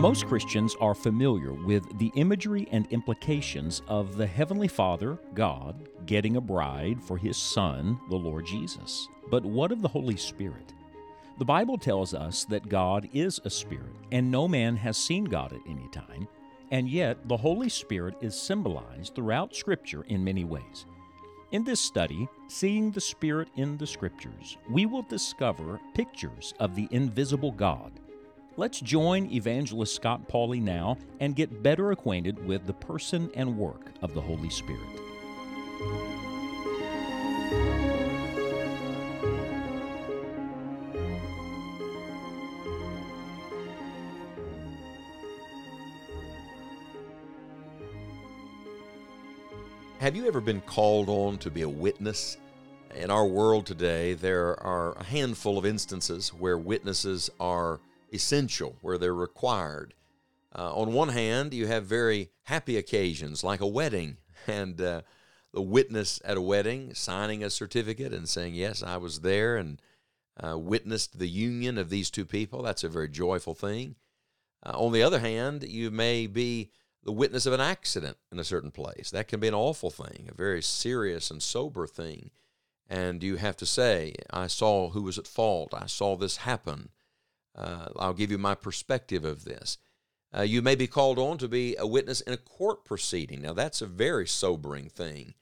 Most Christians are familiar with the imagery and implications of the Heavenly Father, God, getting a bride for His Son, the Lord Jesus. But what of the Holy Spirit? The Bible tells us that God is a spirit, and no man has seen God at any time, and yet the Holy Spirit is symbolized throughout Scripture in many ways. In this study, Seeing the Spirit in the Scriptures, we will discover pictures of the invisible God. Let's join Evangelist Scott Pauley now and get better acquainted with the person and work of the Holy Spirit. Have you ever been called on to be a witness? In our world today, there are a handful of instances where witnesses are essential, where they're required. Uh, on one hand, you have very happy occasions like a wedding, and uh, the witness at a wedding signing a certificate and saying, Yes, I was there and uh, witnessed the union of these two people. That's a very joyful thing. Uh, on the other hand, you may be the witness of an accident in a certain place. That can be an awful thing, a very serious and sober thing. And you have to say, I saw who was at fault. I saw this happen. Uh, I'll give you my perspective of this. Uh, you may be called on to be a witness in a court proceeding. Now, that's a very sobering thing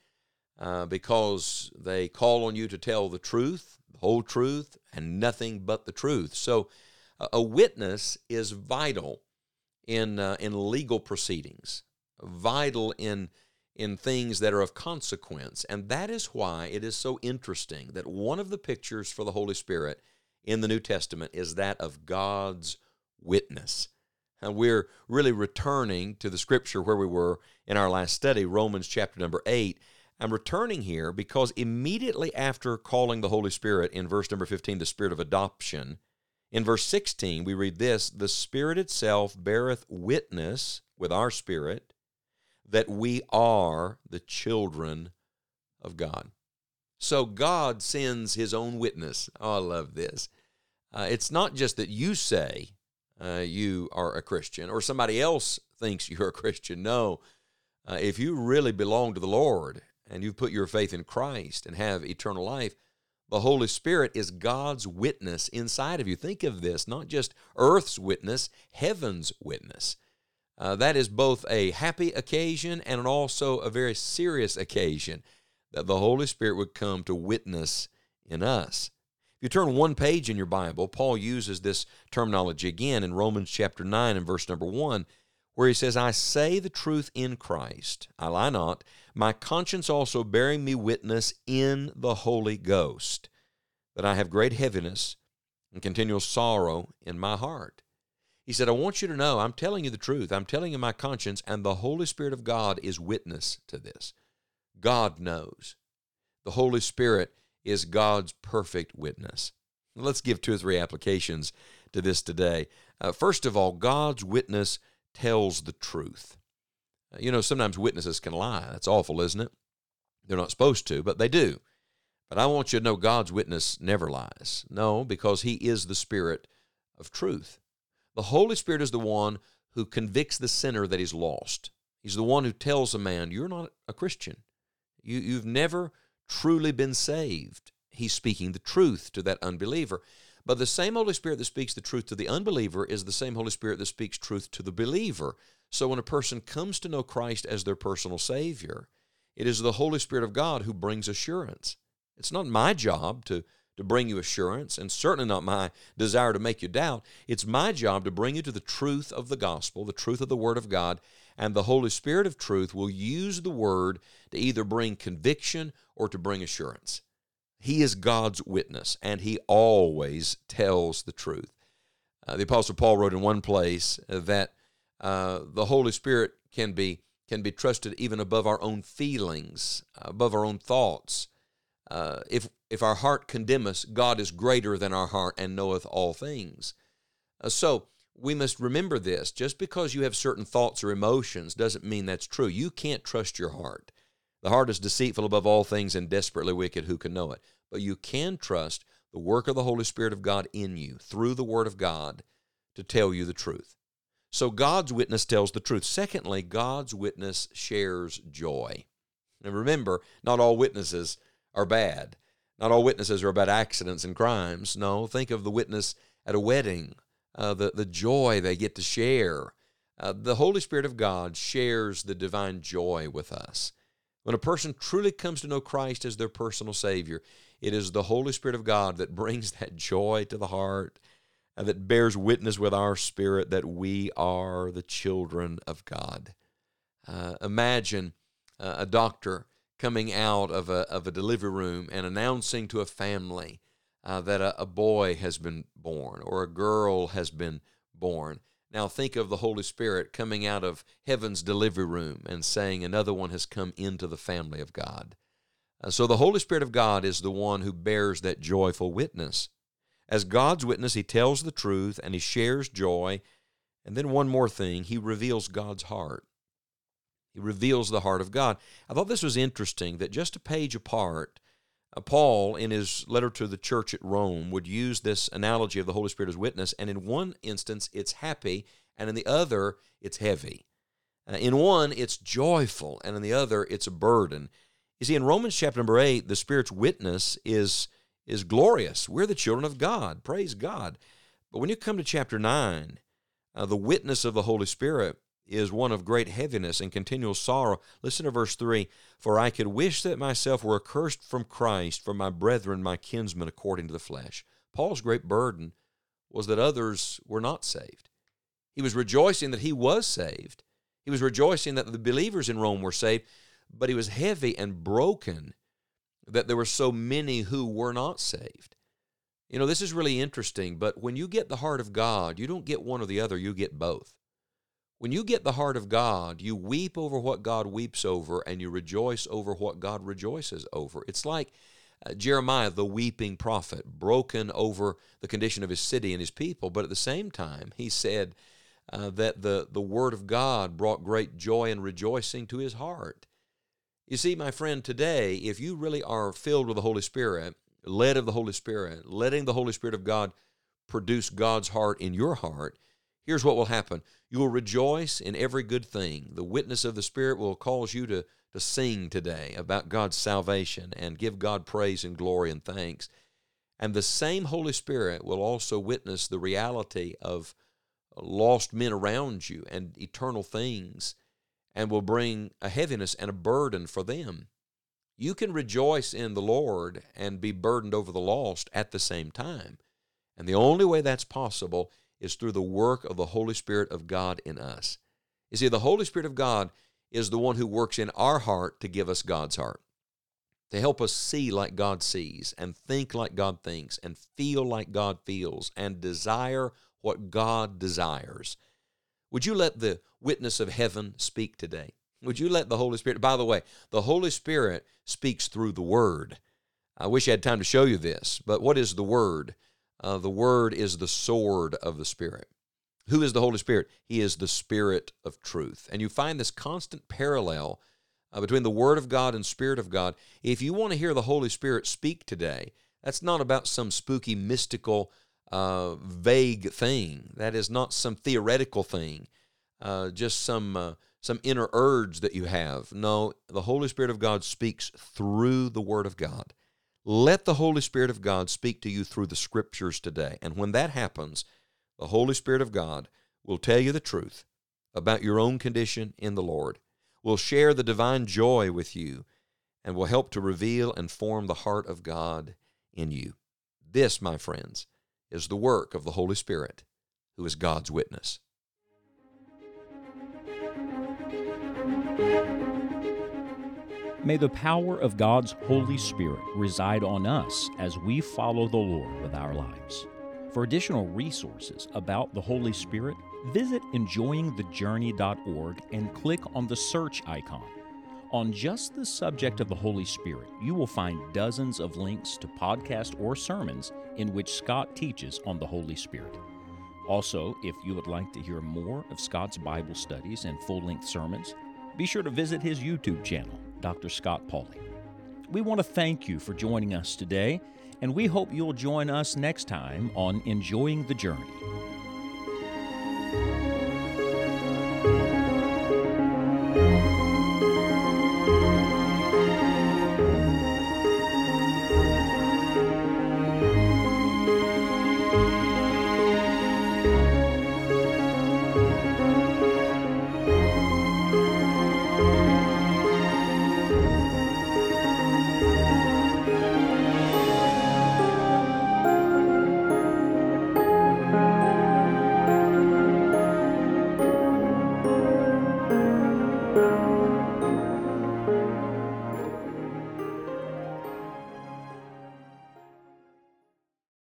uh, because they call on you to tell the truth, the whole truth, and nothing but the truth. So, a witness is vital in uh, in legal proceedings, vital in in things that are of consequence, and that is why it is so interesting that one of the pictures for the Holy Spirit in the New Testament is that of God's witness. And we're really returning to the scripture where we were in our last study, Romans chapter number 8. I'm returning here because immediately after calling the Holy Spirit in verse number 15 the spirit of adoption, in verse 16, we read this The Spirit itself beareth witness with our spirit that we are the children of God. So God sends his own witness. Oh, I love this. Uh, it's not just that you say uh, you are a Christian or somebody else thinks you're a Christian. No, uh, if you really belong to the Lord and you've put your faith in Christ and have eternal life, the Holy Spirit is God's witness inside of you. Think of this not just earth's witness, heaven's witness. Uh, that is both a happy occasion and also a very serious occasion that the Holy Spirit would come to witness in us. If you turn one page in your Bible, Paul uses this terminology again in Romans chapter 9 and verse number 1, where he says, I say the truth in Christ, I lie not, my conscience also bearing me witness in the Holy Ghost, that I have great heaviness and continual sorrow in my heart. He said, I want you to know, I'm telling you the truth. I'm telling you my conscience, and the Holy Spirit of God is witness to this. God knows. The Holy Spirit is God's perfect witness. Let's give two or three applications to this today. Uh, first of all, God's witness tells the truth. Uh, you know, sometimes witnesses can lie. That's awful, isn't it? They're not supposed to, but they do. But I want you to know God's witness never lies. No, because He is the Spirit of truth. The Holy Spirit is the one who convicts the sinner that he's lost. He's the one who tells a man, You're not a Christian. You, you've never truly been saved. He's speaking the truth to that unbeliever. But the same Holy Spirit that speaks the truth to the unbeliever is the same Holy Spirit that speaks truth to the believer. So when a person comes to know Christ as their personal Savior, it is the Holy Spirit of God who brings assurance. It's not my job to, to bring you assurance, and certainly not my desire to make you doubt. It's my job to bring you to the truth of the gospel, the truth of the Word of God, and the Holy Spirit of truth will use the Word to either bring conviction or to bring assurance. He is God's witness, and He always tells the truth. Uh, the Apostle Paul wrote in one place that uh, the Holy Spirit can be can be trusted even above our own feelings, above our own thoughts. Uh, if if our heart condemn us, God is greater than our heart and knoweth all things. Uh, so we must remember this. Just because you have certain thoughts or emotions doesn't mean that's true. You can't trust your heart. The heart is deceitful above all things and desperately wicked. Who can know it? But you can trust the work of the Holy Spirit of God in you through the Word of God to tell you the truth. So God's witness tells the truth. Secondly, God's witness shares joy. And remember, not all witnesses are bad. Not all witnesses are about accidents and crimes. No, think of the witness at a wedding, uh, the, the joy they get to share. Uh, the Holy Spirit of God shares the divine joy with us. When a person truly comes to know Christ as their personal Savior, it is the Holy Spirit of God that brings that joy to the heart, and that bears witness with our spirit that we are the children of God. Uh, imagine uh, a doctor coming out of a, of a delivery room and announcing to a family uh, that a, a boy has been born or a girl has been born. Now think of the Holy Spirit coming out of heaven's delivery room and saying, Another one has come into the family of God. Uh, so the Holy Spirit of God is the one who bears that joyful witness. As God's witness, he tells the truth and he shares joy. And then one more thing, he reveals God's heart. Reveals the heart of God. I thought this was interesting that just a page apart, uh, Paul, in his letter to the church at Rome, would use this analogy of the Holy Spirit as witness. And in one instance, it's happy, and in the other, it's heavy. Uh, in one, it's joyful, and in the other, it's a burden. You see, in Romans chapter number 8, the Spirit's witness is, is glorious. We're the children of God. Praise God. But when you come to chapter 9, uh, the witness of the Holy Spirit is one of great heaviness and continual sorrow. Listen to verse 3 For I could wish that myself were accursed from Christ for my brethren, my kinsmen, according to the flesh. Paul's great burden was that others were not saved. He was rejoicing that he was saved. He was rejoicing that the believers in Rome were saved, but he was heavy and broken that there were so many who were not saved. You know, this is really interesting, but when you get the heart of God, you don't get one or the other, you get both. When you get the heart of God, you weep over what God weeps over and you rejoice over what God rejoices over. It's like uh, Jeremiah, the weeping prophet, broken over the condition of his city and his people, but at the same time, he said uh, that the, the word of God brought great joy and rejoicing to his heart. You see, my friend, today, if you really are filled with the Holy Spirit, led of the Holy Spirit, letting the Holy Spirit of God produce God's heart in your heart, here's what will happen. You will rejoice in every good thing. The witness of the Spirit will cause you to, to sing today about God's salvation and give God praise and glory and thanks. And the same Holy Spirit will also witness the reality of lost men around you and eternal things and will bring a heaviness and a burden for them. You can rejoice in the Lord and be burdened over the lost at the same time. And the only way that's possible is through the work of the Holy Spirit of God in us. You see, the Holy Spirit of God is the one who works in our heart to give us God's heart, to help us see like God sees, and think like God thinks, and feel like God feels, and desire what God desires. Would you let the witness of heaven speak today? Would you let the Holy Spirit? By the way, the Holy Spirit speaks through the Word. I wish I had time to show you this, but what is the Word? Uh, the Word is the sword of the Spirit. Who is the Holy Spirit? He is the Spirit of truth. And you find this constant parallel uh, between the Word of God and Spirit of God. If you want to hear the Holy Spirit speak today, that's not about some spooky, mystical, uh, vague thing. That is not some theoretical thing, uh, just some uh, some inner urge that you have. No, the Holy Spirit of God speaks through the Word of God. Let the Holy Spirit of God speak to you through the Scriptures today. And when that happens, the Holy Spirit of God will tell you the truth about your own condition in the Lord, will share the divine joy with you, and will help to reveal and form the heart of God in you. This, my friends, is the work of the Holy Spirit, who is God's witness. May the power of God's Holy Spirit reside on us as we follow the Lord with our lives. For additional resources about the Holy Spirit, visit enjoyingthejourney.org and click on the search icon. On just the subject of the Holy Spirit, you will find dozens of links to podcasts or sermons in which Scott teaches on the Holy Spirit. Also, if you would like to hear more of Scott's Bible studies and full length sermons, be sure to visit his YouTube channel, Dr. Scott Pauley. We want to thank you for joining us today, and we hope you'll join us next time on Enjoying the Journey.